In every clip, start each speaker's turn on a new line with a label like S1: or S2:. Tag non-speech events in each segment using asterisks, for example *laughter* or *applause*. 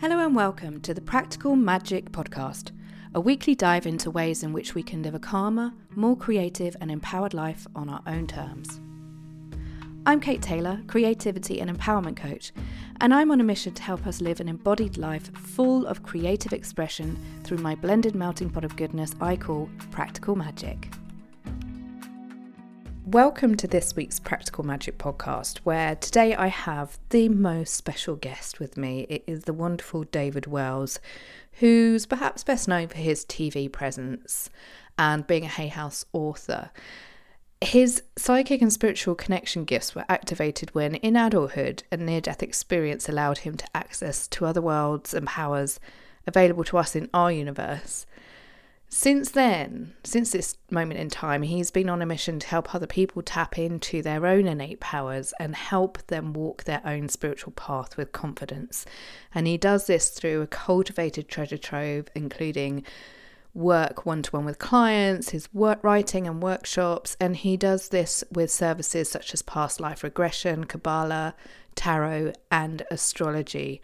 S1: Hello and welcome to the Practical Magic Podcast, a weekly dive into ways in which we can live a calmer, more creative, and empowered life on our own terms. I'm Kate Taylor, creativity and empowerment coach, and I'm on a mission to help us live an embodied life full of creative expression through my blended melting pot of goodness I call Practical Magic. Welcome to this week's Practical Magic podcast, where today I have the most special guest with me. It is the wonderful David Wells, who's perhaps best known for his TV presence and being a Hay House author. His psychic and spiritual connection gifts were activated when, in adulthood, a near death experience allowed him to access to other worlds and powers available to us in our universe. Since then, since this moment in time, he's been on a mission to help other people tap into their own innate powers and help them walk their own spiritual path with confidence. And he does this through a cultivated treasure trove, including work one to one with clients, his work writing and workshops, and he does this with services such as past life regression, Kabbalah, tarot, and astrology.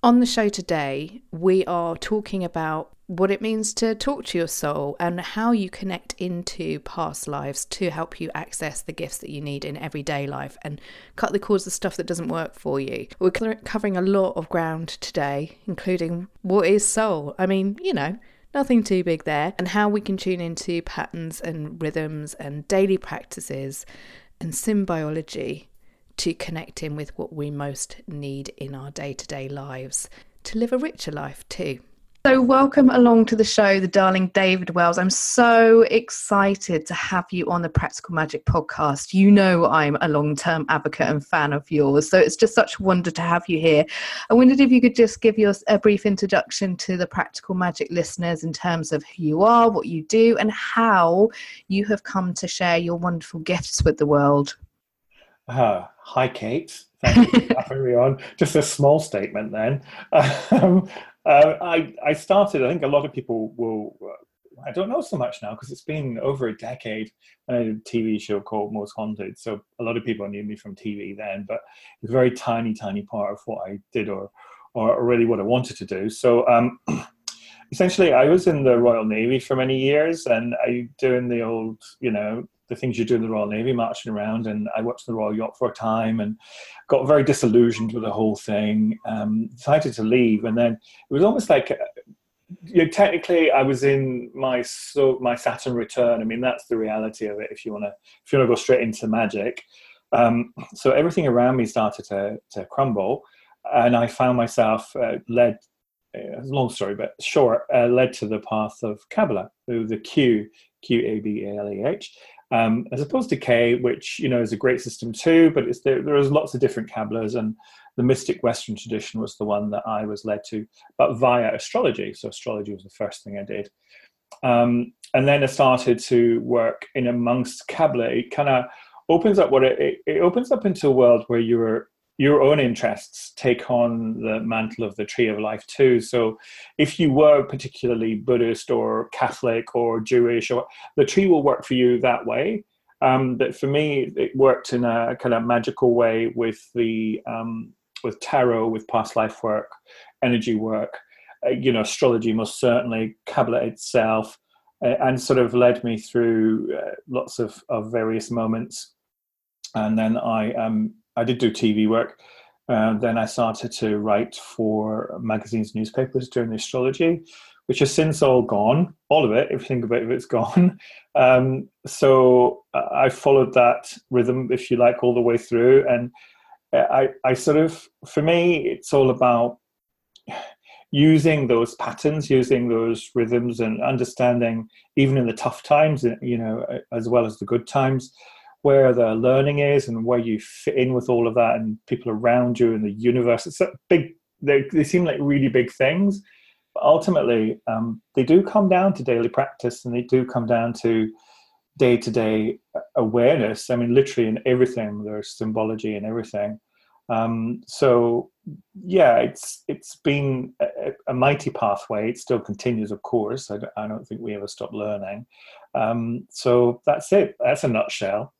S1: On the show today, we are talking about what it means to talk to your soul and how you connect into past lives to help you access the gifts that you need in everyday life and cut the cords of stuff that doesn't work for you. We're covering a lot of ground today, including what is soul. I mean, you know, nothing too big there, and how we can tune into patterns and rhythms and daily practices and symbiology to connect in with what we most need in our day to day lives to live a richer life too. So, welcome along to the show, the darling David Wells. I'm so excited to have you on the Practical Magic podcast. You know, I'm a long term advocate and fan of yours. So, it's just such a wonder to have you here. I wondered if you could just give us a brief introduction to the Practical Magic listeners in terms of who you are, what you do, and how you have come to share your wonderful gifts with the world.
S2: Uh, hi, Kate. Thank you for having me on. Just a small statement then. Um, *laughs* uh, I, I started, I think a lot of people will, uh, I don't know so much now because it's been over a decade and I did a TV show called Most Haunted. So a lot of people knew me from TV then, but it's a very tiny, tiny part of what I did or, or really what I wanted to do. So um, *clears throat* essentially, I was in the Royal Navy for many years and I doing the old, you know, the things you do in the Royal Navy, marching around, and I watched the Royal Yacht for a time and got very disillusioned with the whole thing. Um, decided to leave, and then it was almost like. You know, technically, I was in my so my Saturn return. I mean, that's the reality of it. If you want to, if you want to go straight into magic, um, so everything around me started to to crumble, and I found myself uh, led uh, long story, but short, uh, led to the path of Kabbalah, the Q, Q A B A L A H, um, as opposed to K, which you know is a great system too, but it's there. There's lots of different Kabbalists, and the mystic Western tradition was the one that I was led to, but via astrology. So astrology was the first thing I did, um, and then I started to work in amongst Kabbalah. It kind of opens up what it, it, it opens up into a world where you're your own interests take on the mantle of the tree of life too. So, if you were particularly Buddhist or Catholic or Jewish, or the tree will work for you that way. Um, but for me, it worked in a kind of magical way with the um, with tarot, with past life work, energy work. Uh, you know, astrology most certainly, Kabbalah itself, uh, and sort of led me through uh, lots of, of various moments. And then I um, I did do TV work. Uh, then I started to write for magazines, newspapers during the astrology, which has since all gone, all of it. Everything about it's gone. *laughs* Um, so uh, I followed that rhythm, if you like, all the way through. And uh, I, I sort of, for me, it's all about using those patterns, using those rhythms, and understanding, even in the tough times, you know, as well as the good times where the learning is and where you fit in with all of that and people around you and the universe. It's a big. They, they seem like really big things, but ultimately um, they do come down to daily practice and they do come down to day to day awareness. I mean, literally in everything, there's symbology and everything. Um, so yeah, it's it's been a, a, mighty pathway. It still continues, of course. I I don't think we ever stop learning. Um, so that's it. That's a nutshell.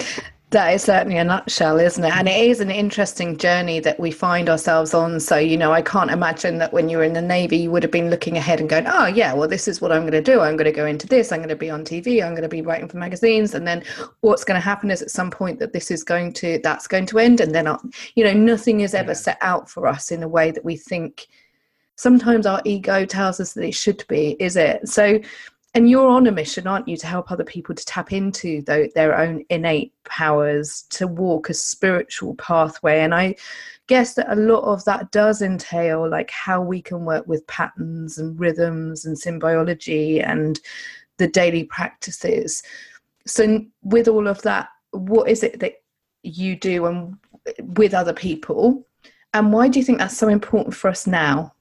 S2: *laughs*
S1: That is certainly a nutshell, isn't it? And it is an interesting journey that we find ourselves on. So, you know, I can't imagine that when you were in the Navy, you would have been looking ahead and going, oh, yeah, well, this is what I'm going to do. I'm going to go into this. I'm going to be on TV. I'm going to be writing for magazines. And then what's going to happen is at some point that this is going to, that's going to end. And then, I'll, you know, nothing is ever set out for us in a way that we think sometimes our ego tells us that it should be, is it? So, and you're on a mission aren't you to help other people to tap into the, their own innate powers to walk a spiritual pathway? And i guess that a lot of that does entail like how we can work with patterns and rhythms and symbiology and the daily practices. So with all of that what is it that you do and eh, with other people? And why do you think that's so important for us now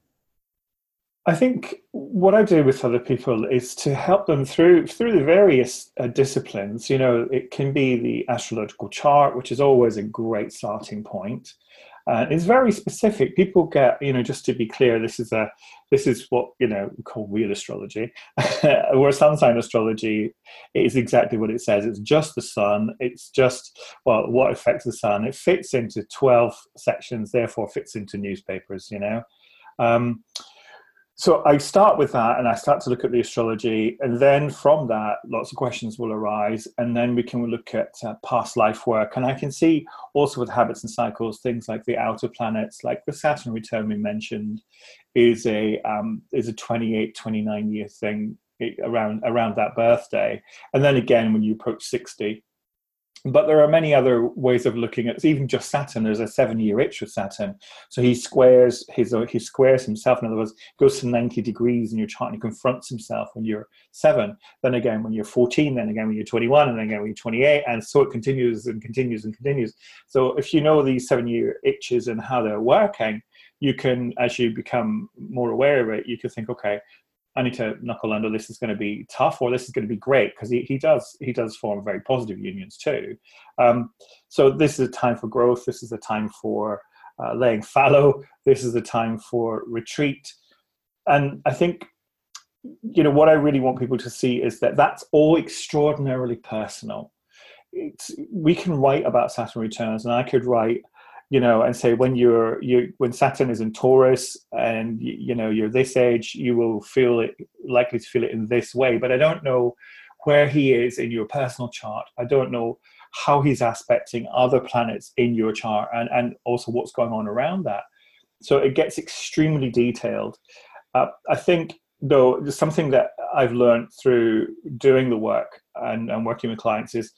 S2: I think what I do with other people is to help them through through the various uh, disciplines. You know, it can be the astrological chart, which is always a great starting point. Uh, it's very specific. People get, you know, just to be clear, this is a this is what you know we call real astrology. *laughs* Whereas sun sign astrology is exactly what it says. It's just the sun. It's just well, what affects the sun. It fits into twelve sections, therefore fits into newspapers. You know. Um, so I start with that and I start to look at the astrology, and then from that, lots of questions will arise, and then we can look at uh, past life work. And I can see also with habits and cycles, things like the outer planets, like the Saturn return we mentioned, is a um, is a 28, 29 year thing around around that birthday, and then again when you approach 60, but there are many other ways of looking at it, even just Saturn. There's a seven-year itch with Saturn, so he squares his uh, he squares himself. In other words, goes to 90 degrees in your chart and he confronts himself when you're seven. Then again when you're 14. Then again when you're 21, and then again when you're 28, and so it continues and continues and continues. So if you know these seven-year itches and how they're working, you can, as you become more aware of it, you can think, okay, I need to knuckle under. This is going to be tough, or this is going to be great because he, he does he does form very positive unions too. Um, so this is a time for growth. This is a time for uh, laying fallow. This is a time for retreat, and I think you know what I really want people to see is that that's all extraordinarily personal. It's, we can write about Saturn returns, and I could write you know, and say when you're you when Saturn is in Taurus and you, you know you're this age, you will feel it likely to feel it in this way. But I don't know where he is in your personal chart. I don't know how he's aspecting other planets in your chart and, and also what's going on around that. So it gets extremely detailed. Uh, I think, though, something that I've learned through doing the work and, and working with clients is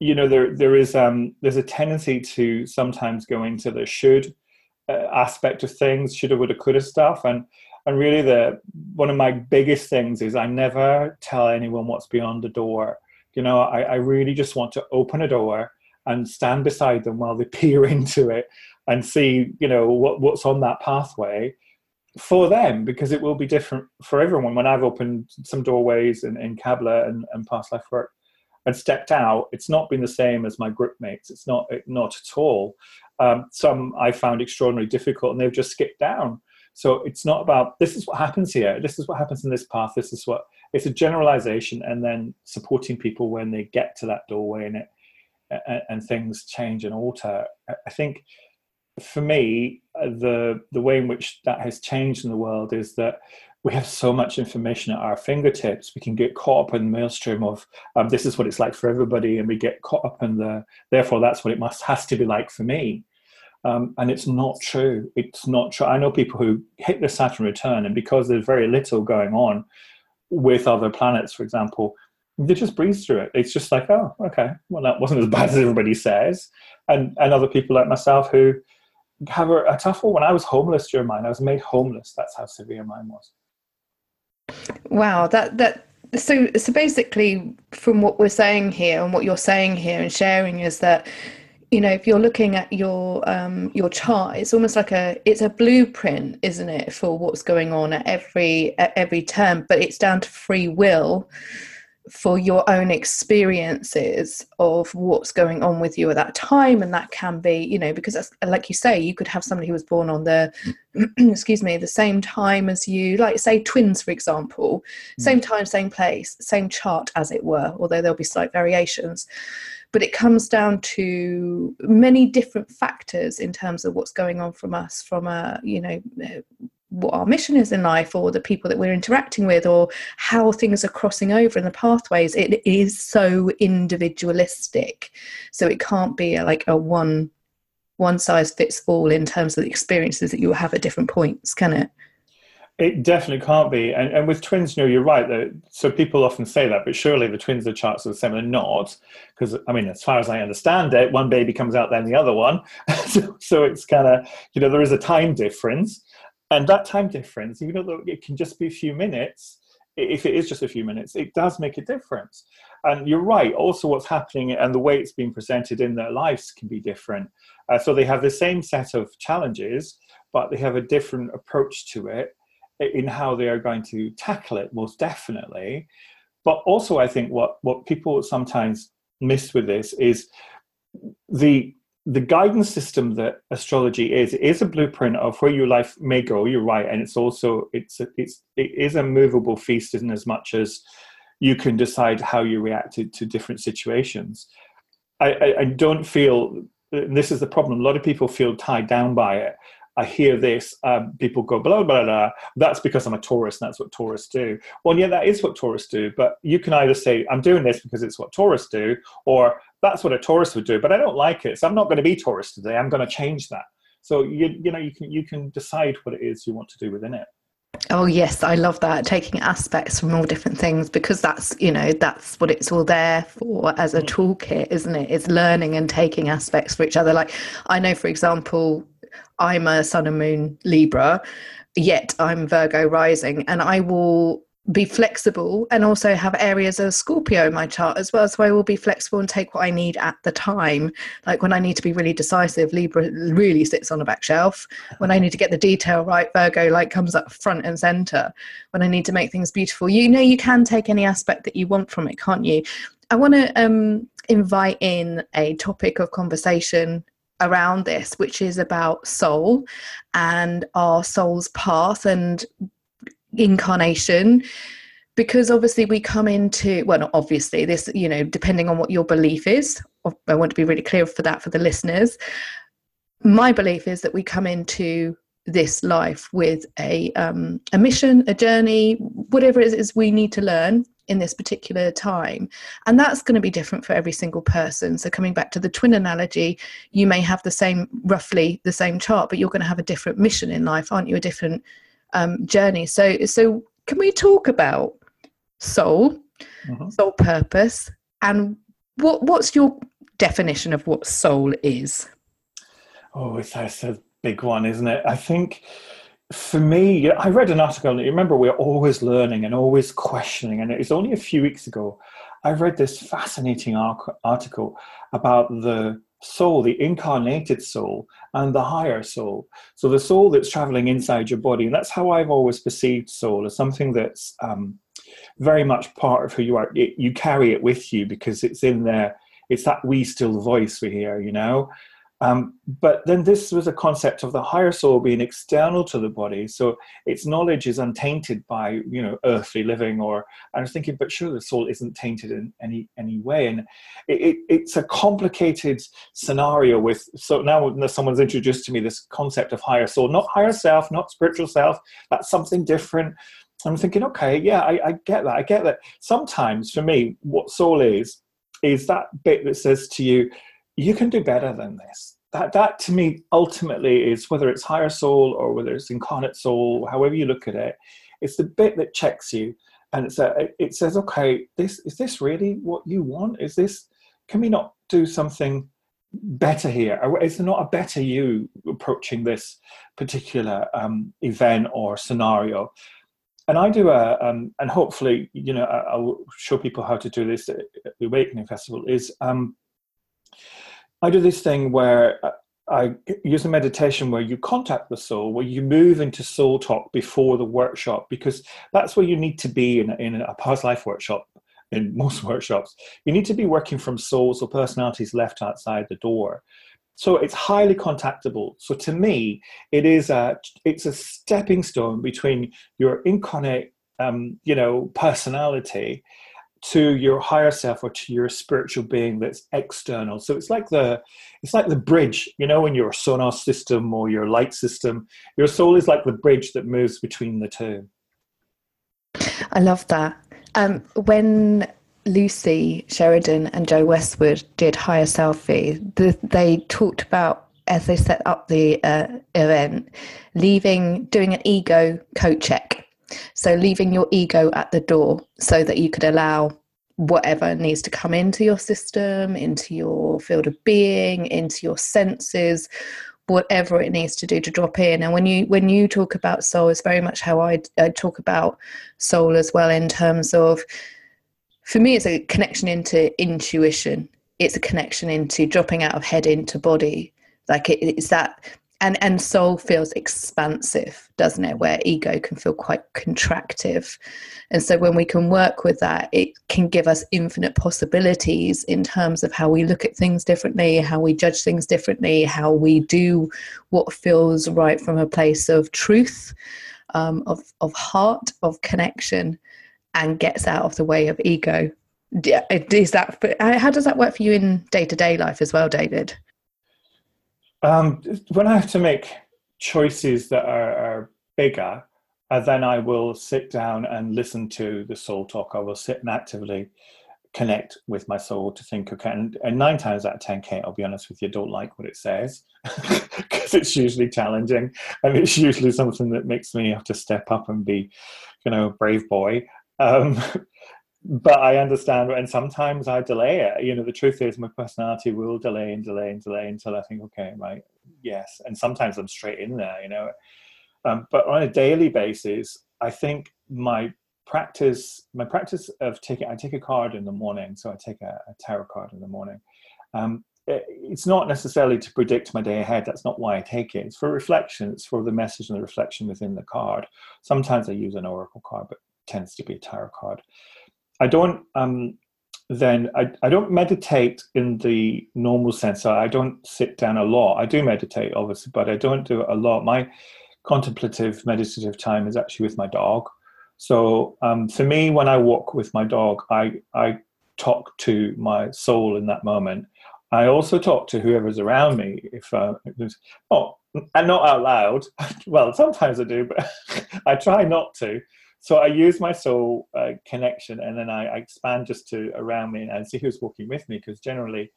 S2: you know there there is um there's a tendency to sometimes go into the should uh, aspect of things shoulda woulda coulda stuff. And and really the one of my biggest things is i never tell anyone what's beyond the door. You know i, I really just want to open a door and stand beside them while they *laughs* peer into it and see you know what, what's on that pathway for them because it will be different for everyone. When i've opened some doorways in, in kabbalah and, and past life work and stepped out, it's not been the same as my group mates. It's not not at all. Um, some I found extraordinarily difficult, and they've just skipped down. So it's not about this is what happens here. This is what happens in this path. This is what it's a generalization, and then supporting people when they get to that doorway and it and, and things change and alter. I think for me, uh, the the way in which that has changed in the world is that we have so much information at our fingertips. We can get caught up in the maelstrom of um, this is what it's like for everybody, and we get caught up in the therefore that's what it must has to be like for me. Um, and it's not true. It's not true. I know people who hit the Saturn return, and because there's very little going on with other planets, for example, they just breeze through it. It's just like, oh, okay, well, that wasn't as *laughs* bad as everybody says. And and other people like myself who have a, a tough one. When I was homeless during mine, I was made homeless. That's how severe mine was.
S1: Wow, that that so so basically from what we're saying here and what you're saying here and sharing is that you know if you're looking at your um your chart it's almost like a it's a blueprint isn't it for what's going on at every at every term but it's down to free will for your own experiences of what's going on with you at that time and that can be you know because like you say you could have somebody who was born on the *clears throat* excuse me the same time as you like say twins for example mm. same time same place same chart as it were although there'll be slight variations but it comes down to many different factors in terms of what's going on from us from a you know what our mission is in life or the people that we're interacting with or how things are crossing over in the pathways it is so individualistic so it can't be like a one one size fits all in terms of the experiences that you have at different points can it
S2: it definitely can't be. And, and with twins, you know, you're right. That, so people often say that, but surely the twins, the charts are the same. They're not. Because, I mean, as far as I understand it, one baby comes out, then the other one. *laughs* so, so it's kind of, you know, there is a time difference. And that time difference, even though it can just be a few minutes, if it is just a few minutes, it does make a difference. And you're right. Also, what's happening and the way it's being presented in their lives can be different. Uh, so they have the same set of challenges, but they have a different approach to it in how they are going to tackle it, most definitely. But also, I think what, what people sometimes miss with this is the the guidance system that astrology is is a blueprint of where your life may go. You're right, and it's also it's a, it's it is a movable feast in as much as you can decide how you reacted to, different situations. I, I, I don't feel this is the problem. A lot of people feel tied down by it I hear this, um, people go blah, blah, blah. That's because I'm a tourist and that's what tourists do. Well, yeah, that is what tourists do. But you can either say, I'm doing this because it's what tourists do, or that's what a tourist would do, but I don't like it. So I'm not going to be tourist today. I'm going to change that. So you, you know, you can, you can decide what it is you want to do within it.
S1: Oh yes, I love that taking aspects from all different things because that's you know that's what it's all there for as a mm. toolkit, isn't it? It's learning and taking aspects for each other. Like I know, for example, I'm a Sun and Moon Libra, yet I'm Virgo rising, and I will be flexible and also have areas of Scorpio in my chart as well. So I will be flexible and take what I need at the time. Like when I need to be really decisive, Libra really sits on a back shelf. When I need to get the detail right, Virgo like comes up front and center. When I need to make things beautiful, you know, you can take any aspect that you want from it, can't you? I want to um, invite in a topic of conversation around this, which is about soul and our soul's path and incarnation. Because obviously, we come into, well, not obviously, this, you know, depending on what your belief is, I want to be really clear for that for the listeners. My belief is that we come into this life with a um, a mission, a journey, whatever it is we need to learn in this particular time. And that's going to be different for every single person. So, coming back to the twin analogy, you may have the same, roughly the same chart, but you're going to have a different mission in life, aren't you? A different um, journey. So, so can we talk about soul, mm-hmm. soul purpose, and what what's your definition of what soul is?
S2: Oh, it's a big one, isn't it? I think for me, I read an article. and Remember, we're always learning and always questioning. And it was only a few weeks ago I read this fascinating article about the soul, the incarnated soul, and the higher soul. So the soul that's traveling inside your body, and that's how I've always perceived soul as something that's um, very much part of who you are. It, you carry it with you because it's in there. It's that we still voice we hear, you know. Um, but then this was a concept of the higher soul being external to the body, so its knowledge is untainted by you know earthly living. Or I was thinking, but sure, the soul isn't tainted in any any way, and it, it, it's a complicated scenario. With so now someone's introduced to me this concept of higher soul, not higher self, not spiritual self. That's something different. I'm thinking, okay, yeah, I, I get that. I get that. Sometimes for me, what soul is is that bit that says to you you can do better than this. That, that to me ultimately is whether it's higher soul or whether it's incarnate soul, however you look at it, it's the bit that checks you and it's a, it says, okay, this is this really what you want? Is this can we not do something better here? Is there not a better you approaching this particular um, event or scenario? And I do a, um, and hopefully, you know, I'll show people how to do this at the Awakening Festival. Is um, I do this thing where uh, I use a meditation where you contact the soul, where you move into soul talk before the workshop, because that's where you need to be in, in a past life workshop. In *laughs* most workshops, you need to be working from souls or personalities left outside the door. So it's highly contactable. So to me, it is a it's a stepping stone between your incarnate, um, you know, personality to your higher self or to your spiritual being that's external. So it's like the it's like the bridge, you know, in your sonar system or your light system. Your soul is like the bridge that moves between the two.
S1: I love that. Um, when Lucy Sheridan and Joe Westwood did Higher Selfie, the, they talked about as they set up the uh, event, leaving doing an ego code check so leaving your ego at the door so that you could allow whatever needs to come into your system, into your field of being, into your senses, whatever it needs to do to drop in. And when you when you talk about soul, it's very much how I, I talk about soul as well in terms of for me it's a connection into intuition. It's a connection into dropping out of head into body. Like it, it's that and and soul feels expansive doesn't it? Where ego can feel quite contractive. And so when we can work with that it can give us infinite possibilities in terms of how we look at things differently how we judge things differently how we do what feels right from a place of truth um, of of heart of connection and gets out of the way of ego. Is that how does that work for you in day-to-day life as well david
S2: um, when I have to make choices that are, are bigger, uh, then I will sit down and listen to the soul talk. I will sit and actively connect with my soul to think, okay, and, and nine times out of 10, Kate, I'll be honest with you, don't like what it says *laughs* because it's usually challenging and it's usually something that makes me have to step up and be, you know, brave boy. Um, but I understand, and sometimes I delay it. You know, the truth is, my personality will delay and delay and delay until I think, okay, right, yes. And sometimes I'm straight in there. You know, um, but on a daily basis, I think my practice, my practice of taking, I take a card in the morning, so I take a, a tarot card in the morning. Um, it, it's not necessarily to predict my day ahead. That's not why I take it. It's for reflection. It's for the message and the reflection within the card. Sometimes I use an oracle card, but tends to be a tarot card. I don't um, then I, I don't meditate in the normal sense. I don't sit down a lot. I do meditate, obviously, but I don't do it a lot. My contemplative meditative time is actually with my dog. So um, for me, when I walk with my dog, I I talk to my soul in that moment. I also talk to whoever's around me. If uh, oh, and not out loud. *laughs* well, sometimes I do, but *laughs* I try not to so I use my soul uh, connection and then I, I, expand just to around me and see who's walking with me because generally,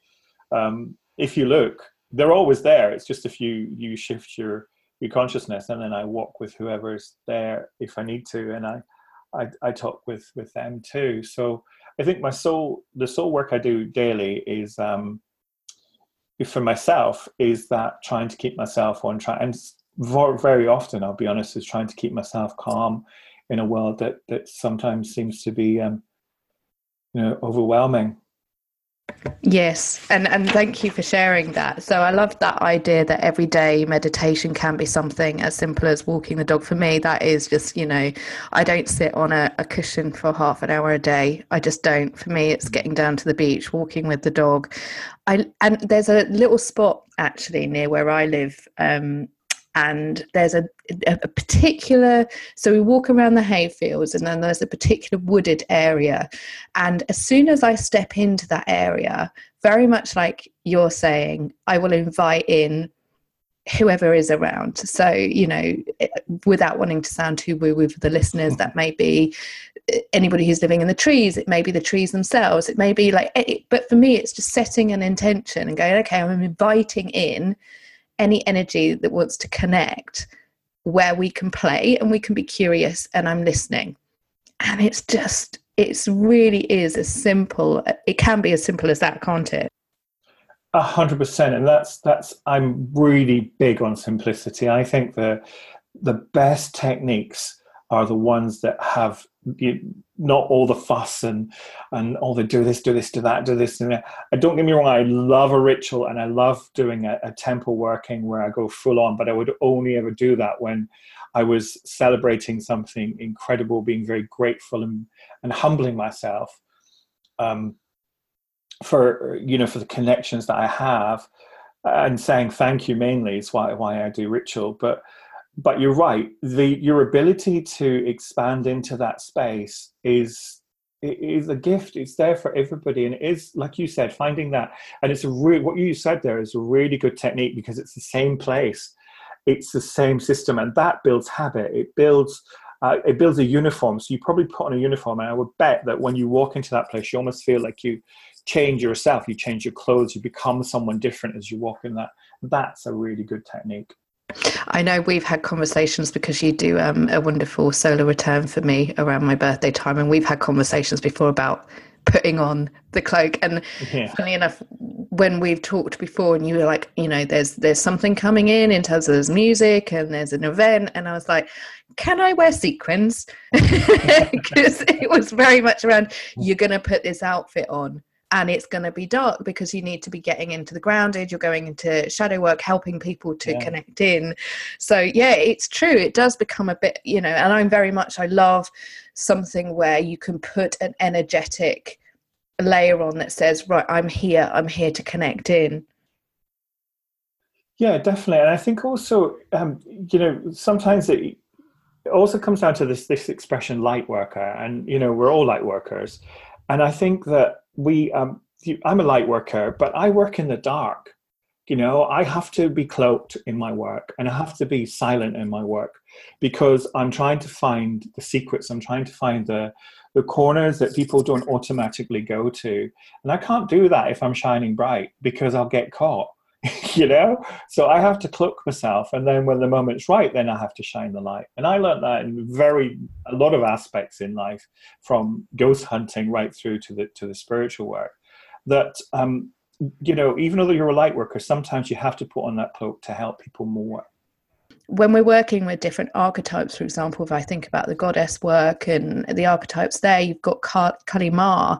S2: um, if you look, they're always there. It's just if you you shift your your consciousness and then I walk with whoever's there if I need to and I I, I talk with with them too. So I think my soul the soul work I do daily is um, for myself is that trying to keep myself on track and very often I'll be honest is trying to keep myself calm in a world that that sometimes seems to be um, you know overwhelming
S1: Yes, and and thank you for sharing that. So I love that idea that everyday meditation can be something as simple as walking the dog. For me, that is just you know, I don't sit on a, a cushion for half an hour a day. I just don't. For me, it's getting down to the beach, walking with the dog. I and there's a little spot actually near where I live um, and there's a, a, particular so we walk around the hayfields and then there's a particular wooded area. And as soon as i step into that area very much like you're saying i will invite in whoever is around. So you know without wanting to sound too woo woo for the listeners that may be anybody who's living in the trees it may be the trees themselves it may be like eh, but for me it's just setting an intention and going okay i'm inviting in any energy that wants to connect where we can play and we can be curious and I'm listening. And it's just, it's really is as simple, it can be as simple as that, can't it?
S2: A hundred percent. And that's, that's, I'm really big on simplicity. I think the, the best techniques are the ones that have you, not all the fuss and and all the do this, do this, do that, do this, and that. Don't get me wrong. I love a ritual and I love doing a, a temple working where I go full on. But I would only ever do that when I was celebrating something incredible, being very grateful and and humbling myself um, for you know for the connections that I have and saying thank you mainly is why why I do ritual, but but you're right. The your ability to expand into that space is it is a gift. It's there for everybody, and it is like you said, finding that. And it's a real what you said there is a really good technique because it's the same place, it's the same system, and that builds habit. It builds. Uh, it builds a uniform. So you probably put on a uniform, and I would bet that when you walk into that place, you almost feel like you change yourself. You change your clothes. You become someone different as you walk in that. That's a really good technique.
S1: I know we've had conversations because you do um, a wonderful solar return for me around my birthday time, and we've had conversations before about putting on the cloak. And yeah. funny enough, when we've talked before, and you were like, you know, there's there's something coming in in terms of there's music and there's an event, and I was like, can I wear sequins? *laughs* Because it was very much around you're going to put this outfit on and it's going to be dark because you need to be getting into the grounded you're going into shadow work helping people to yeah. connect in so yeah it's true it does become a bit you know and i'm very much i love something where you can put an energetic layer on that says right i'm here i'm here to connect in
S2: yeah definitely and i think also um, you know sometimes it, it also comes down to this this expression light worker and you know we're all light workers and i think that we um, i'm a light worker but i work in the dark. You know i have to be cloaked in my work and i have to be silent in my work because i'm trying to find the secrets. I'm trying to find the the corners that people don't automatically go to. And i can't do that if i'm shining bright because i'll get caught *laughs* you know? So i have to cloak myself and then when the moment's right then i have to shine the light. And i learned that in very a lot of aspects in life from ghost hunting right through to the to the spiritual work that um you know even though you're a light worker sometimes you have to put on that cloak to help people more
S1: when we're working with different archetypes, for example, if I think about the goddess work and the archetypes there, you've got Kali Ma,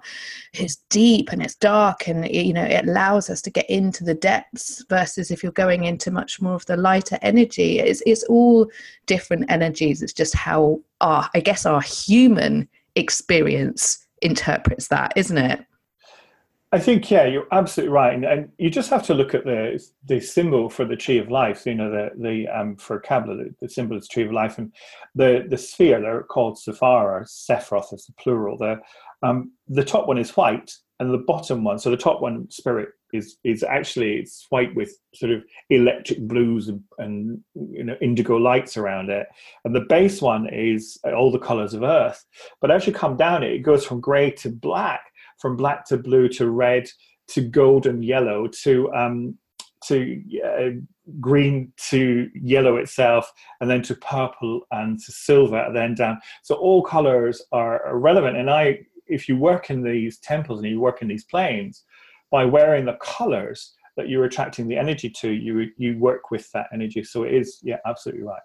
S1: who's deep and it's dark, and you know it allows us to get into the depths. Versus if you're going into much more of the lighter energy, it's it's all different energies. It's just how our, I guess, our human experience interprets that, isn't it?
S2: I think yeah, you're absolutely right, and, and, you just have to look at the the symbol for the tree of life. You know, the the um, for Kabbalah, the, the symbol is tree of life, and the the sphere they're called Sephirah, Sephiroth is the plural. The um, the top one is white, and the bottom one, so the top one, spirit, is is actually it's white with sort of electric blues and, and you know indigo lights around it, and the base one is all the colors of Earth. But as you come down it, it goes from grey to black from black to blue to red to golden yellow to um, to uh, green to yellow itself, and then to purple and to silver, and then down. So all colors are, relevant. And I, if you work in these temples and you work in these planes, by wearing the colors that you're attracting the energy to, you you work with that energy. So it is, yeah, absolutely right.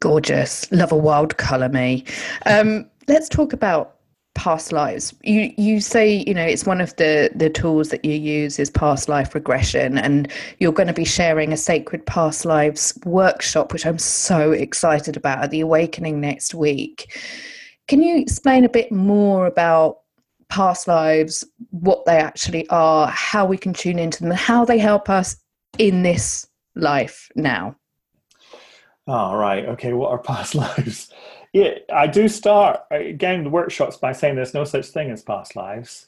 S1: Gorgeous. Love a wild color, me. Um, let's talk about past lives. You you say you know it's one of the the tools that you use is past life regression and you're going to be sharing a sacred past lives workshop which i'm so excited about at the awakening next week. Can you explain a bit more about past lives what they actually are how we can tune into them and how they help us in this life now?
S2: All oh, right. Okay what are past *laughs* lives yeah, I do start again the workshops by saying there's no such thing as past lives.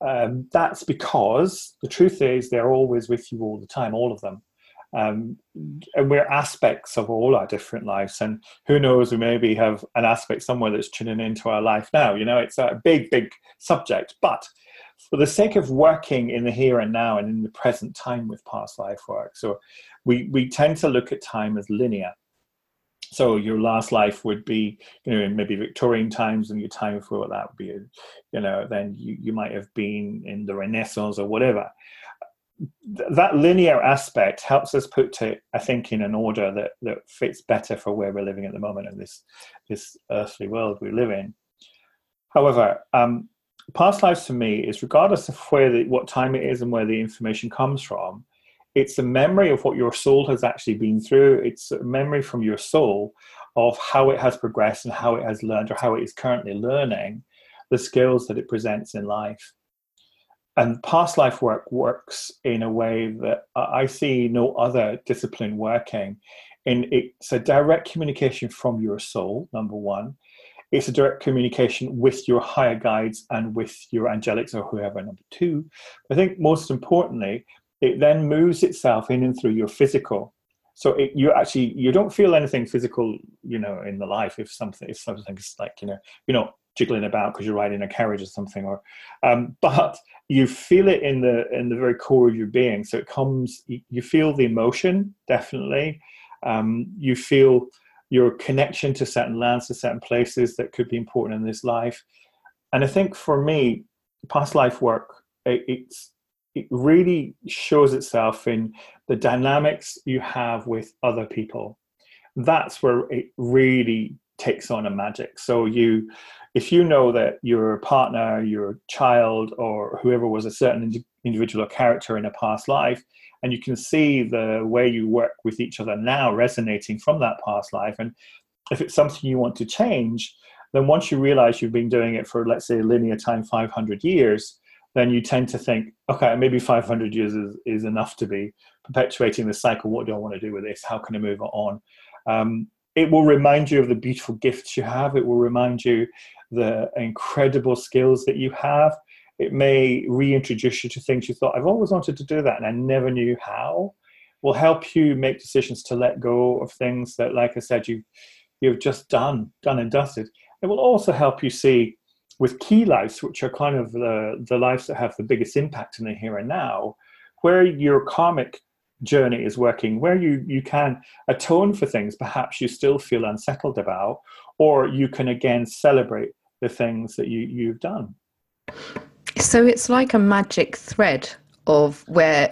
S2: Um, that's because the truth is they're always with you all the time, all of them. Um, and we're aspects of all our different lives. And who knows, we maybe have an aspect somewhere that's tuning into our life now. You know, it's a big, big subject. But for the sake of working in the here and now and in the present time with past life work, so we, we tend to look at time as linear so your last life would be you know maybe victorian times and your time for that would be you know then you, you might have been in the renaissance or whatever. That linear aspect helps us put it i think in an order that that fits better for where we're living at the moment in this this earthly world we live in. However um, past lives for me is regardless of where the, what time it is and where the information comes from it's a memory of what your soul has actually been through. It's a memory from your soul of how it has progressed and how it has learned or how it is currently learning the skills that it presents in life. And past life work works in a way that I see no other discipline working. And it's a direct communication from your soul, number one. it's a direct communication with your higher guides and with your angelics or whoever. Number two, I think most importantly, it then moves itself in and through your physical. So it, you actually you don't feel anything physical, you know, in the life if something if something's like you know you're not jiggling about because you're riding a carriage or something, or um, *laughs* but you feel it in the in the very core of your being. So it comes, you feel the emotion definitely. Um, you feel your connection to certain lands, to certain places that could be important in this life. And I think for me, past life work, it, it's it really shows itself in the dynamics you have with other people. That's where it really takes on a magic. So you, if you know that your partner, your child, or whoever was a certain individual or character in a past life, and you can see the way you work with each other now resonating from that past life, and if it's something you want to change, then once you realize you've been doing it for, let's say, linear time 500 years, then you tend to think, okay, maybe 500 years is, is enough to be perpetuating the cycle. What do I want to do with this? How can I move on? Um, it will remind you of the beautiful gifts you have. It will remind you the incredible skills that you have. It may reintroduce you to things you thought, I've always wanted to do that and I never knew how. Will help you make decisions to let go of things that, like I said, you've, you've just done, done and dusted. It will also help you see with key lives, which are kind of the, the lives that have the biggest impact in the here and now, where your karmic journey is working, where you, you can atone for things perhaps you still feel unsettled about, or you can again celebrate the things that you, you've done.
S1: So it's like a magic thread of where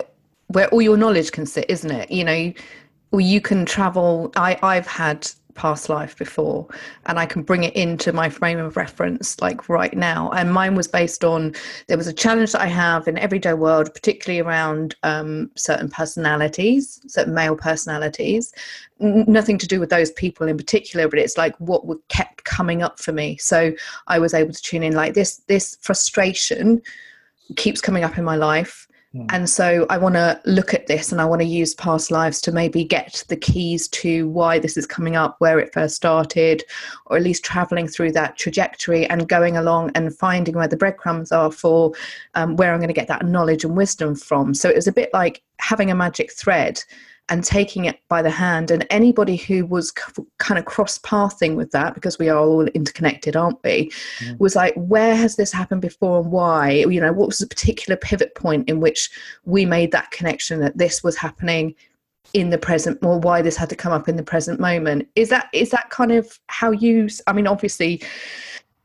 S1: where all your knowledge can sit, isn't it? You know, you can travel. I, I've had past life before and I can bring it into my frame of reference like right now. And mine was based on there was a challenge that I have in everyday world, particularly around um, certain personalities, certain male personalities. N- nothing to do with those people in particular, but it's like what would kept coming up for me. So I was able to tune in like this this frustration keeps coming up in my life Hmm. And so I want to look at this and I want to use past lives to maybe get the keys to why this is coming up, where it first started, or at least traveling through that trajectory and going along and finding where the breadcrumbs are for um, where I'm going to get that knowledge and wisdom from. So it was a bit like having a magic thread and taking it by the hand. And anybody who was kind of cross pathing with that, because we are all interconnected, aren't we, mm. was like, where has this happened before and why? You know, what was the particular pivot point in which we made that connection that this was happening in the present or why this had to come up in the present moment is that is that kind of how you i mean obviously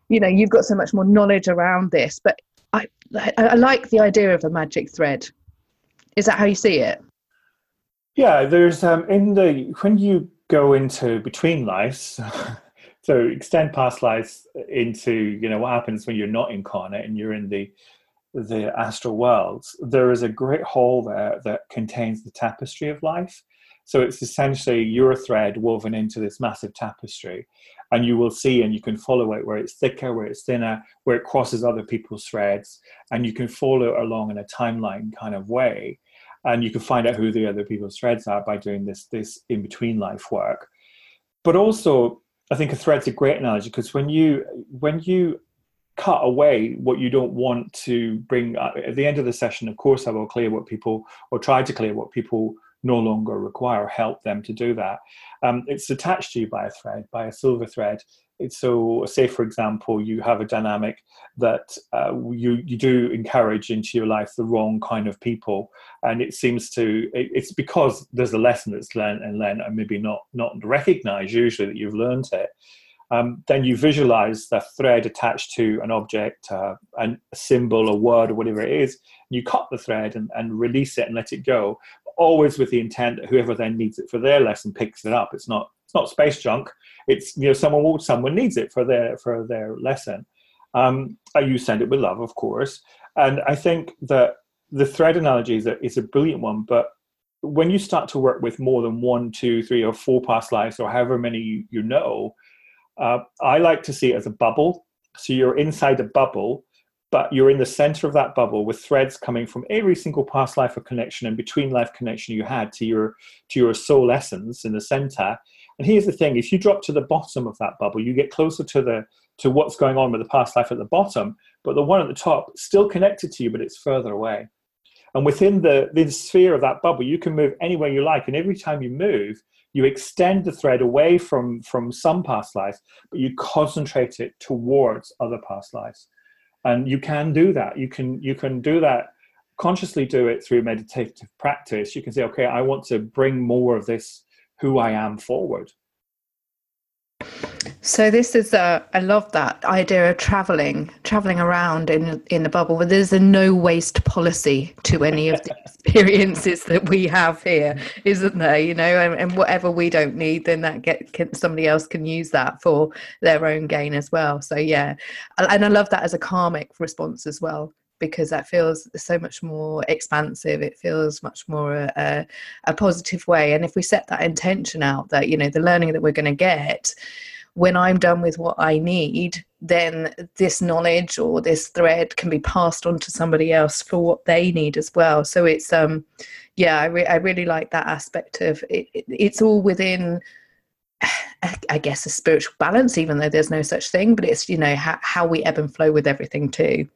S1: you know you've got so much more knowledge around this but i i, I like the idea of a magic thread is that how you see it
S2: yeah, there's um, in the when you go into between lives, *laughs* so extend past lives into you know what happens when you're not incarnate and you're in the the astral worlds. There is a great hole there that contains the tapestry of life. So it's essentially your thread woven into this massive tapestry, and you will see and you can follow it where it's thicker, where it's thinner, where it crosses other people's threads, and you can follow along in a timeline kind of way and you can find out who the other people's threads are by doing this this in between life work. But also i think a thread's a great analogy because when you when you cut away what you don't want to bring at the end of the session of course i will clear what people or try to clear what people no longer require help them to do that. Um, it's attached to you by a thread by a silver thread so say for example you have a dynamic that uh, you you do encourage into your life the wrong kind of people. And it seems to it, it's because there's a lesson that's learned and learned and maybe not not recognized usually that you've learned it. Um, then you visualize the thread attached to an object uh, a symbol a word or whatever it is you cut the thread and, and release it and let it go always with the intent that whoever then needs it for their lesson picks it up it's not it's not space junk it's you know someone will, someone needs it for their for their lesson. Um, you send it with love, of course, and I think that the thread analogy is a, is a brilliant one. But when you start to work with more than one, two, three, or four past lives, or however many you, you know, uh, I like to see it as a bubble. So you're inside a bubble, but you're in the center of that bubble with threads coming from every single past life or connection and between life connection you had to your to your soul essence in the center And here's the thing: if you drop to the bottom of that bubble, you get closer to the to what's going on with the past life at the bottom. But the one at the top still connected to you, but it's further away. And within the, the sphere of that bubble, you can move anywhere you like. And every time you move, you extend the thread away from, from some past lives, but you concentrate it towards other past lives. And you can do that. You can you can do that consciously do it through meditative practice. You can say, okay, I want to bring more of this who I am forward.
S1: So this is a, I love that idea of traveling, traveling around in in the bubble. But there's a no waste policy to any of the *laughs* experiences that we have here, isn't there? You know, and, and whatever we don't need, then that get can, somebody else can use that for their own gain as well. So yeah, and I love that as a karmic response as well because that feels so much more expansive it feels much more a, a, a, positive way and if we set that intention out that you know the learning that we're going to get when I'm done with what I need, then this knowledge or this thread can be passed on to somebody else for what they need as well. So it's um, yeah, I, re- I really like that aspect of it, it, It's all within, *sighs* I guess, a spiritual balance, even though there's no such thing. But it's you know how how we ebb and flow with everything too.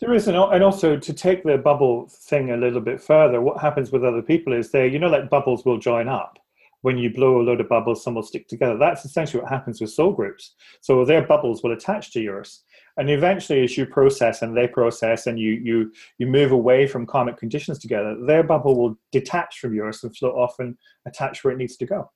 S2: There is, an, and also to take the bubble thing a little bit further, what happens with other people is they, you know, like bubbles will join up when you blow a load of bubbles, some will stick together. That's essentially what happens with soul groups. So their bubbles will attach to yours. And eventually, as you process and they process and you, you, you move away from karmic conditions together, their bubble will detach from yours and float off and attach where it needs to go.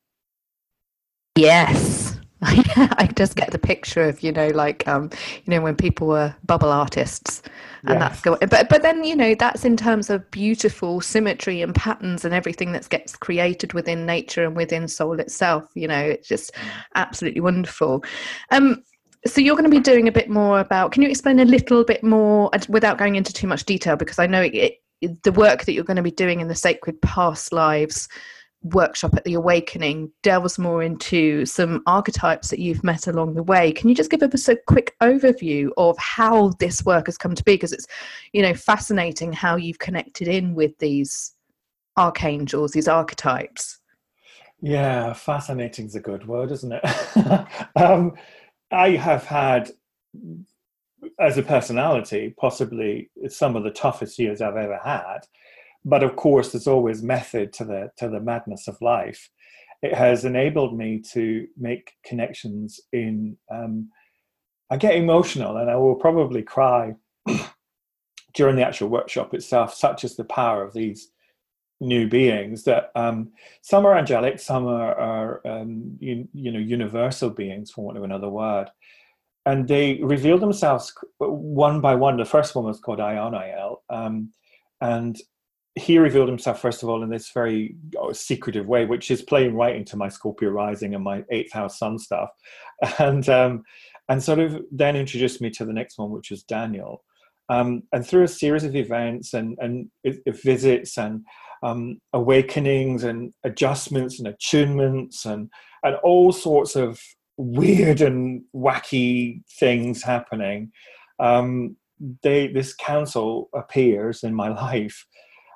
S1: Yes. *laughs* I just get the picture of you know like um you know when people were bubble artists and yes. that's going but but then you know that's in terms of beautiful symmetry and patterns and everything that gets created within nature and within soul itself you know it's just absolutely wonderful um so you're going to be doing a bit more about can you explain a little bit more without going into too much detail because i know it, it, the work that you're going to be doing in the sacred past lives workshop at the awakening delves more into some archetypes that you've met along the way. Can you just give us a quick overview of how this work has come to be? Because it's you know fascinating how you've connected in with these archangels these archetypes.
S2: Yeah fascinating is a good word isn't it? *laughs* Um, i have had as a personality possibly some of the toughest years i've ever had but of course there's always method to the to the madness of life. It has enabled me to make connections in um, i get emotional and i will probably cry *clears throat* during the actual workshop itself such is the power of these new beings that um, some are angelic some are, are um, you, you, know universal beings for want of another word. And they reveal themselves one by one. The first one was called Ioniel, um, and he revealed himself first of all in this very oh, secretive way, which is playing right into my Scorpio rising and my eighth house sun stuff, *laughs* and um, and sort of then introduced me to the next one, which was Daniel, um, and through a series of events and and visits and um, awakenings and adjustments and attunements and and all sorts of weird and wacky things happening. Um, they this council appears in my *laughs* life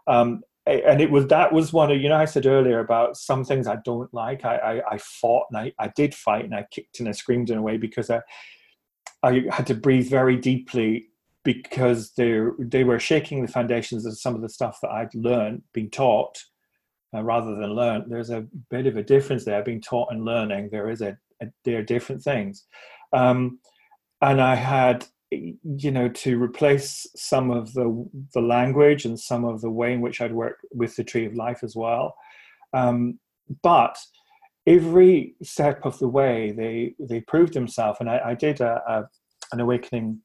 S2: um, and it was that was one of you know I said earlier about some things I don't like. I I, I fought and I, I did fight and I kicked and I screamed in a way because I I had to breathe very deeply because they they were shaking the foundations of some of the stuff that I'd learned, been taught, uh, rather than learned. There's a bit of a difference there. Being taught and learning, there is a, a there are different things, um, and I had you know to replace some of the the language and some of the way in which I'd worked with the Tree of Life as well. Um, but every step of the way, they they proved themselves, and I, I did a, a, an awakening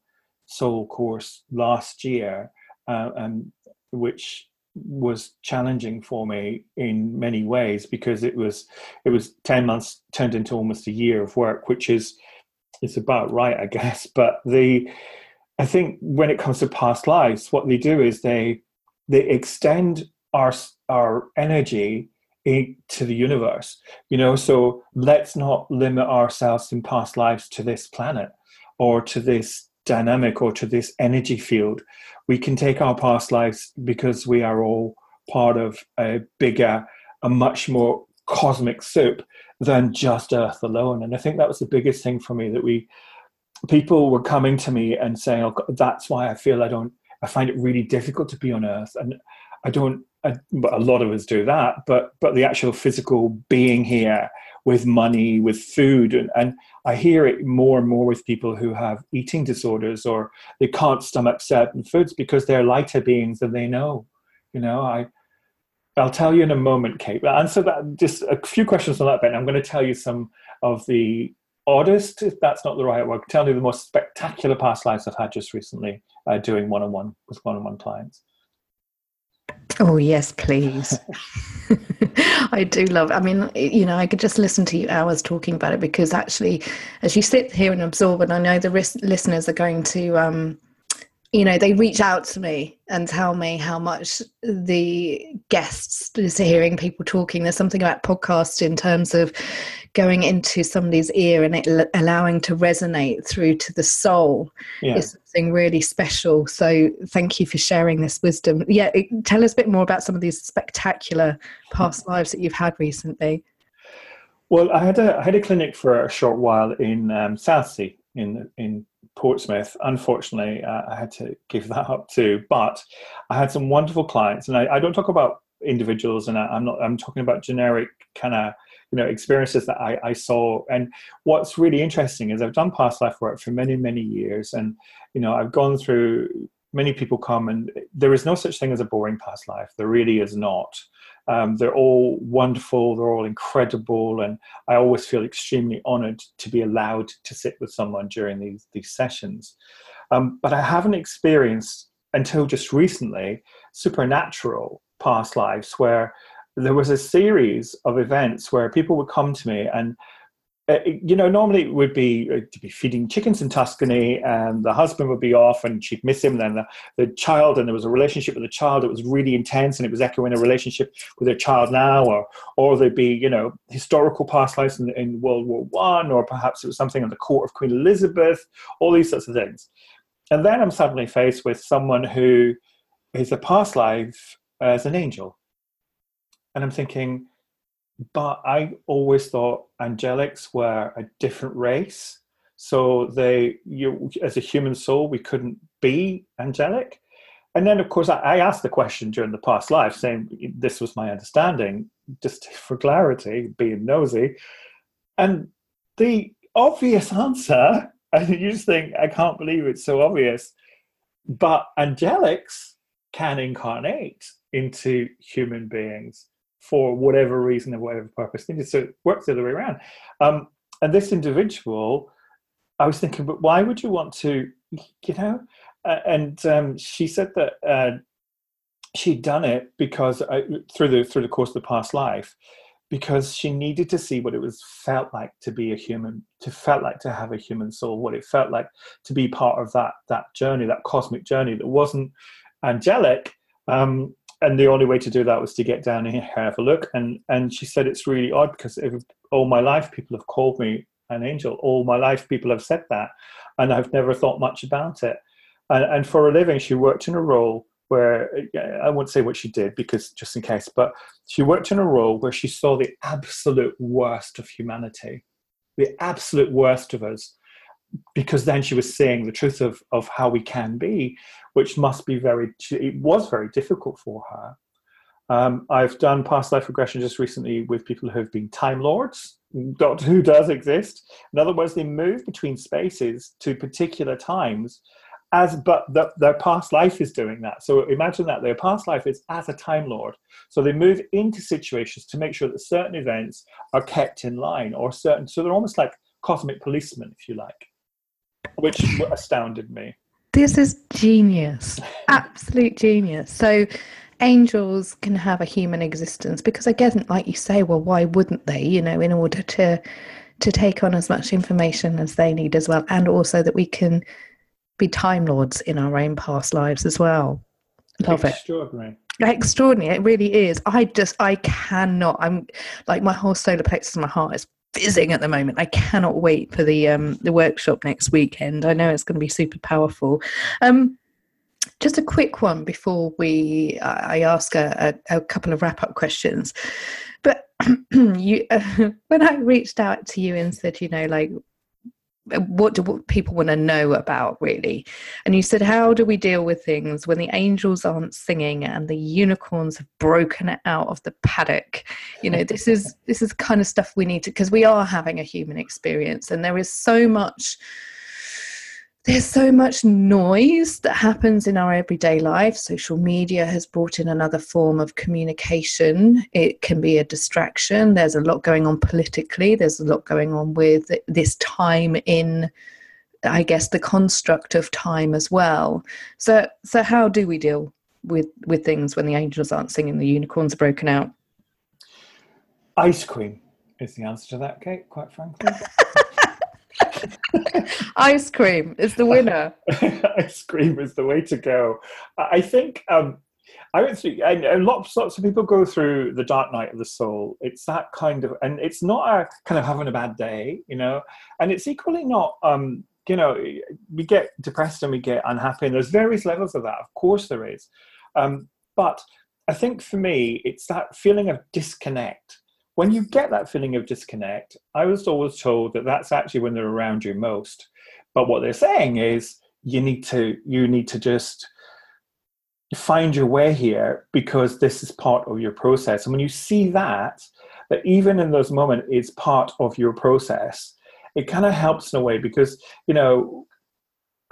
S2: soul course last year, uh, and which was challenging for me in many ways because it was it was 10 months turned into almost a year of work which is it's about right, I guess. *laughs* But the I think when it comes to past lives, what they do is they they extend our our energy to the universe. You know, so let's not limit ourselves in past lives to this planet or to this dynamic or to this energy field. We can take our past lives because we are all part of a bigger, a much more cosmic soup than just Earth alone. And I think that was the biggest thing for me that we people were coming to me and saying, "Oh, that's why I feel I don't. I find it really difficult to be on Earth, and I don't." I, but a lot of us do that, but but the actual physical being here with money, with food, and, and I hear it more and more with people who have eating disorders or they can't stomach certain foods because they're lighter beings than they know. You know, I I'll tell you in a moment, Kate. But answer that just a few questions on that Ben. I'm going to tell you some of the oddest, if that's not the right word, tell you the most spectacular past lives I've had just recently uh, doing one on one with one on one clients.
S1: Oh, yes, please. *laughs* *laughs* I do love I mean, you know, I could just listen to you hours talking about it because actually, as you sit here and absorb, and I know the listeners are going to um, you know, they reach out to me and tell me how much the guests is hearing people talking. There's something about podcast in terms of going into somebody's ear and it allowing to resonate through to the soul yeah. is something really special. So thank you for sharing this wisdom. Yeah, tell us a bit more about some of these spectacular past lives that you've had recently.
S2: Well, I had a I had a clinic for a short while in um, Southsea in in Portsmouth. Unfortunately, uh, I had to give that up too. But I had some wonderful clients, and I, I don't talk about individuals, and I, am not. I'm talking about generic kind of you know experiences that I, I saw. And what's really interesting is I've done past life work for many many years, and you know I've gone through. Many people come, and there is no such thing as a boring past life. There really is not. Um, they're all wonderful, they're all incredible, and I always feel extremely honored to be allowed to sit with someone during these, these sessions. Um, but I haven't experienced until just recently supernatural past lives where there was a series of events where people would come to me and uh, you know, normally it would be uh, to be feeding chickens in Tuscany, and the husband would be off, and she'd miss him. Then the, the child, and there was a relationship with the child that was really intense, and it was echoing a relationship with their child now, or or there'd be you know historical past lives in, in World War One, or perhaps it was something in the court of Queen Elizabeth, all these sorts of things. And then I'm suddenly faced with someone who is a past life as an angel, and I'm thinking but I always thought angelics were a different race. So they, you, as a human soul, we couldn't be angelic. And then, of course, I, I asked the question during the past life, saying this was my understanding, just for clarity, being nosy. And the obvious answer, *laughs* and you just think, I can't believe it's so obvious, but angelics can incarnate into human beings for whatever reason and whatever purpose. They just work the other way around. Um, and this individual, I was thinking, but why would you want to, you know? Uh, and um, she said that uh, she'd done it because uh, through the through the course of the past life, because she needed to see what it was felt like to be a human, to felt like to have a human soul, what it felt like to be part of that that journey, that cosmic journey that wasn't angelic. Um, and the only way to do that was to get down and have a look. And and she said it's really odd because all my life people have called me an angel. All my life people have said that, and I've never thought much about it. And, and for a living, she worked in a role where I won't say what she did because just in case, but she worked in a role where she saw the absolute worst of humanity, the absolute worst of us because then she was seeing the truth of, of how we can be, which must be very, it was very difficult for her. Um, I've done past life regression just recently with people who have been Time Lords. Doctor Who does exist. In other words, they move between spaces to particular times, as but the, their past life is doing that. So imagine that their past life is as a Time Lord. So they move into situations to make sure that certain events are kept in line, or certain. So they're almost like cosmic policemen, if you like which astounded me.
S1: This is genius, absolute genius. So, angels can have a human existence because, I again, like you say, well, why wouldn't they? You know, in order to to take on as much information as they need as well, and also that we can be time lords in our own past lives as well. Love
S2: Extraordinary.
S1: it. Extraordinary. It really is. I just, I cannot. I'm like my whole solar plexus in my heart is fizzing at the moment. I cannot wait for the um, the workshop next weekend. I know it's going to be super powerful. Um, Just a quick one before we I ask a, a, a couple of wrap up questions. But *clears throat* you, uh, *laughs* when I reached out to you and said, you know, like what do what people want to know about really? And you said how do we deal with things when the angels aren't singing and the unicorns have broken out of the paddock? You know this is *laughs* this is kind of stuff we need to because we are having a human experience and there is so much there's so much noise that happens in our everyday life. Social media has brought in another form of communication. It can be a distraction. There's a lot going on politically, there's a lot going on with this time in. I guess the construct of time as well. So, so how do we deal with with things when the angels aren't singing, the unicorns are broken out?
S2: Ice cream is the answer to that, Kate. Quite frankly. *laughs* *laughs*
S1: Ice cream is the winner. *laughs*
S2: Ice cream is the way to go. I think um, I would think, and lots, lots of people go through the dark night of the soul. It's that kind of, and it's not a kind of having a bad day, you know, and it's equally not, um, you know, we get depressed and we get unhappy, and there's various levels of that. Of course, there is, um, but I think for me, it's that feeling of disconnect when you get that feeling of disconnect, I was always told that that's actually when they're around you most. But what they're saying is you need to you need to just find your way here because this is part of your process. And when you see that, that even in those moments it's part of your process, it kind of helps in a way because you know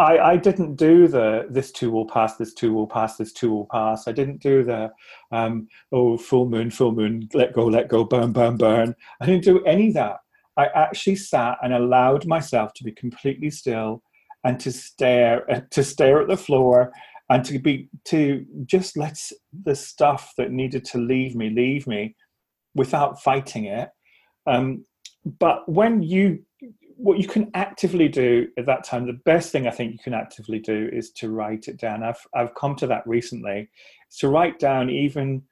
S2: I, I didn't do the this too will pass, this too will pass, this too will pass. I didn't do the um, oh full moon, full moon, let go, let go, burn, burn, burn. I didn't do any of that. I actually sat and allowed myself to be completely still and to stare to stare at the floor and to be to just let the stuff that needed to leave me leave me without fighting it. Um, but when you what you can actively do at that time, the best thing I think you can actively do is to write it down. I've I've come to that recently. To write down even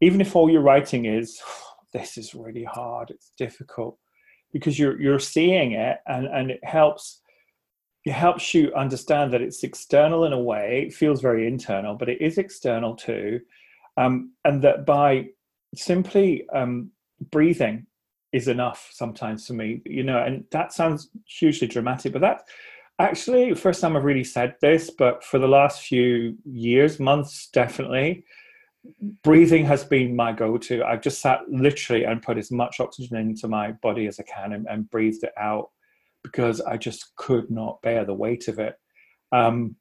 S2: even if all you're writing is *sighs* this is really hard, it's difficult, because you're you're seeing it and, and it helps it helps you understand that it's external in a way. It feels very internal, but it is external too. Um, and that by simply um, breathing is enough sometimes for me, you know, and that sounds hugely dramatic, but that actually first time I've really said this, but for the last few years, months, definitely, breathing has been my go-to. I've just sat literally and put as much oxygen into my body as I can and, and breathed it out because I just could not bear the weight of it. Um,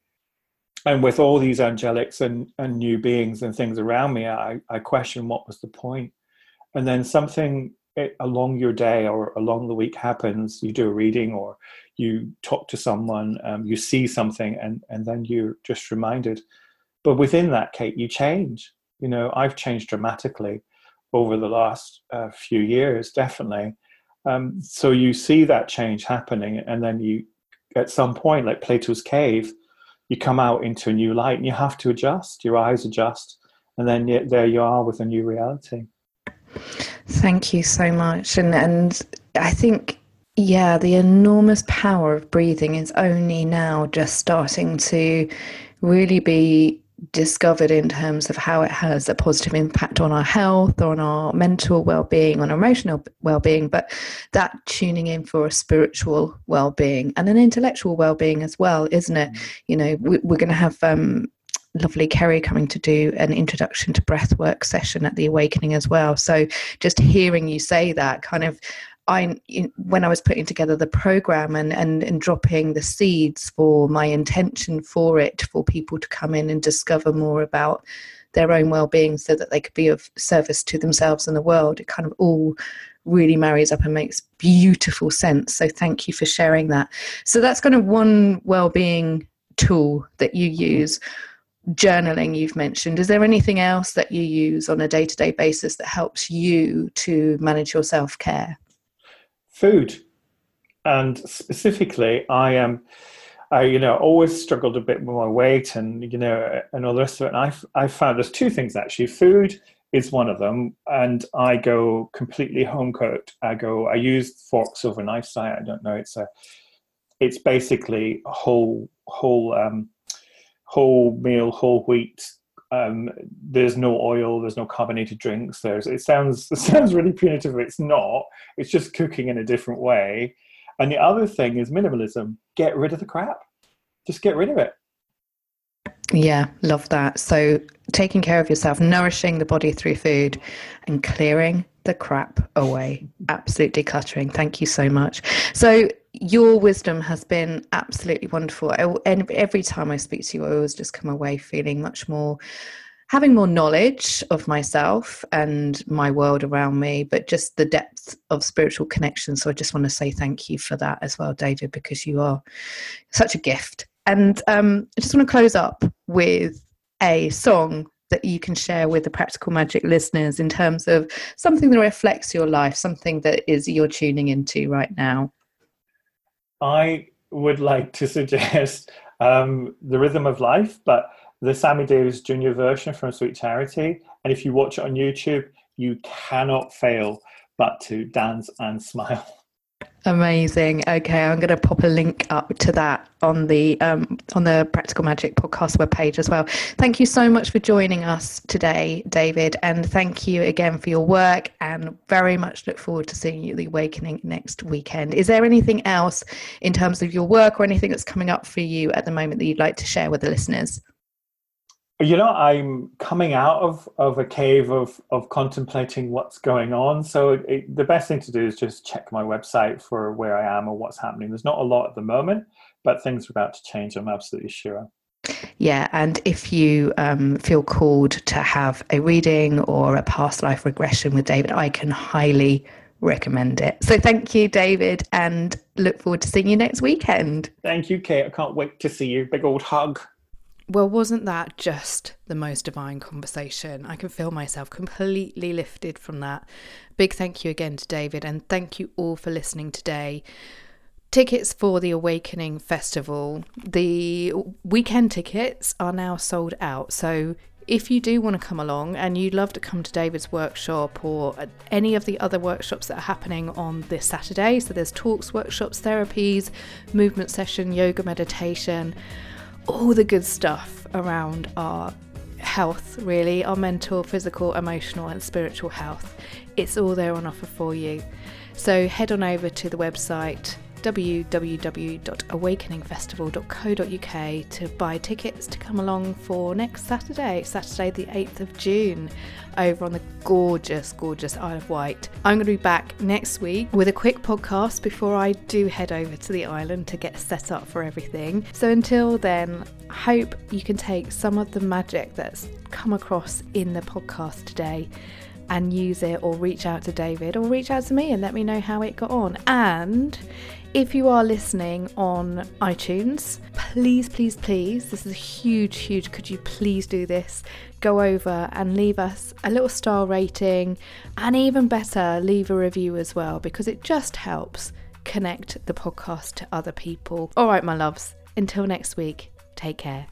S2: and with all these angelics and, and new beings and things around me, I, I question what was the point. And then something it, along your day or along the week happens, you do a reading or you talk to someone, um, you see something, and and then you're just reminded. But within that, Kate, you change. You know, I've changed dramatically over the last uh, few years, definitely. Um, so you see that change happening, and then you, at some point, like Plato's cave, you come out into a new light, and you have to adjust. Your eyes adjust, and then there you are with a new reality.
S1: Thank you so much. And and I think yeah, the enormous power of breathing is only now just starting to really be discovered in terms of how it has a positive impact on our health, on our mental well-being, on our emotional well-being, but that tuning in for a spiritual well-being and an intellectual well-being as well, isn't it? Mm. You know, we, are going to have um, lovely Kerry coming to do an introduction to breathwork session at the Awakening as well. So just hearing you say that kind of I when I was putting together the program and, and and dropping the seeds for my intention for it for people to come in and discover more about their own well-being so that they could be of service to themselves and the world it kind of all really marries up and makes beautiful sense. So thank you for sharing that. So that's kind of one well-being tool that you use journaling you've mentioned is there anything else that you use on a day-to-day basis that helps you to manage your self-care?
S2: Food. And specifically i am i you know always struggled a bit with my weight and you know and all the rest of it. And i i found there's two things actually. Food is one of them and i go completely home cooked. I go i use forks over knife i don't know. It's a it's basically whole whole um whole meal, whole wheat. Um, there's no oil. There's no carbonated drinks. There's. It sounds *laughs* it sounds really punitive. It's not. It's just cooking in a different way. And the other thing is minimalism. Get rid of the crap. Just get rid of it.
S1: Yeah, love that. So, taking care of yourself, nourishing the body through food, and clearing the crap away, absolute decluttering. Thank you so much. So, your wisdom has been absolutely wonderful. And every time I speak to you, I always just come away feeling much more, having more knowledge of myself and my world around me, but just the depth of spiritual connection. So, I just want to say thank you for that as well, David, because you are such a gift and um, I just want to close up with a song that you can share with the Practical Magic listeners in terms of something that reflects your life, something that is you're tuning into right now.
S2: I would like to suggest um, The Rhythm of Life, but the Sammy Davis Jr. version from Sweet Charity. And if you watch it on YouTube, you cannot fail but to dance and *laughs* smile.
S1: Amazing. Okay, I'm going to pop a link up to that on the um, on the Practical Magic podcast webpage as well. Thank you so much for joining us today, David, and thank you again for your work. And very much look forward to seeing you at the Awakening next weekend. Is there anything else in terms of your work or anything that's coming up for you at the moment that you'd like to share with the listeners?
S2: You know i'm coming out of of a cave of of contemplating what's going on so it, the best thing to do is just check my website for where i am or what's happening there's not a lot at the moment but things are about to change i'm absolutely sure
S1: yeah, and if you um, feel called to have a reading or a past life regression with David, I can highly recommend it. So thank you, David, and look forward to seeing you next weekend.
S2: Thank you, Kate. I can't wait to see you. Big old hug.
S1: Well, wasn't that just the most divine conversation? I can feel myself completely lifted from that. Big thank you again to David, and thank you all for listening today. Tickets for the Awakening Festival, the weekend tickets are now sold out. So if you do want to come along and you'd love to come to David's workshop or any of the other workshops that are happening on this Saturday, so there's talks, workshops, therapies, movement session, yoga, meditation all the good stuff around our health, really, our mental, physical, emotional, and spiritual health. It's all there on offer for you. So head on over to the website www.awakeningfestival.co.uk to buy tickets to come along for next Saturday, Saturday the 8th of June, over on the gorgeous, gorgeous Isle of Wight. I'm going to be back next week with a quick podcast before I do head over to the island to get set up for everything. So until then, hope you can take some of the magic that's come across in the podcast today and use it or reach out to David or reach out to me and let me know how it got on. And if you are listening on iTunes, please, please, please, this is a huge, huge, could you please do this? Go over and leave us a little star rating and even better, leave a review as well because it just helps connect the podcast to other people. All right, my loves, until next week, take care.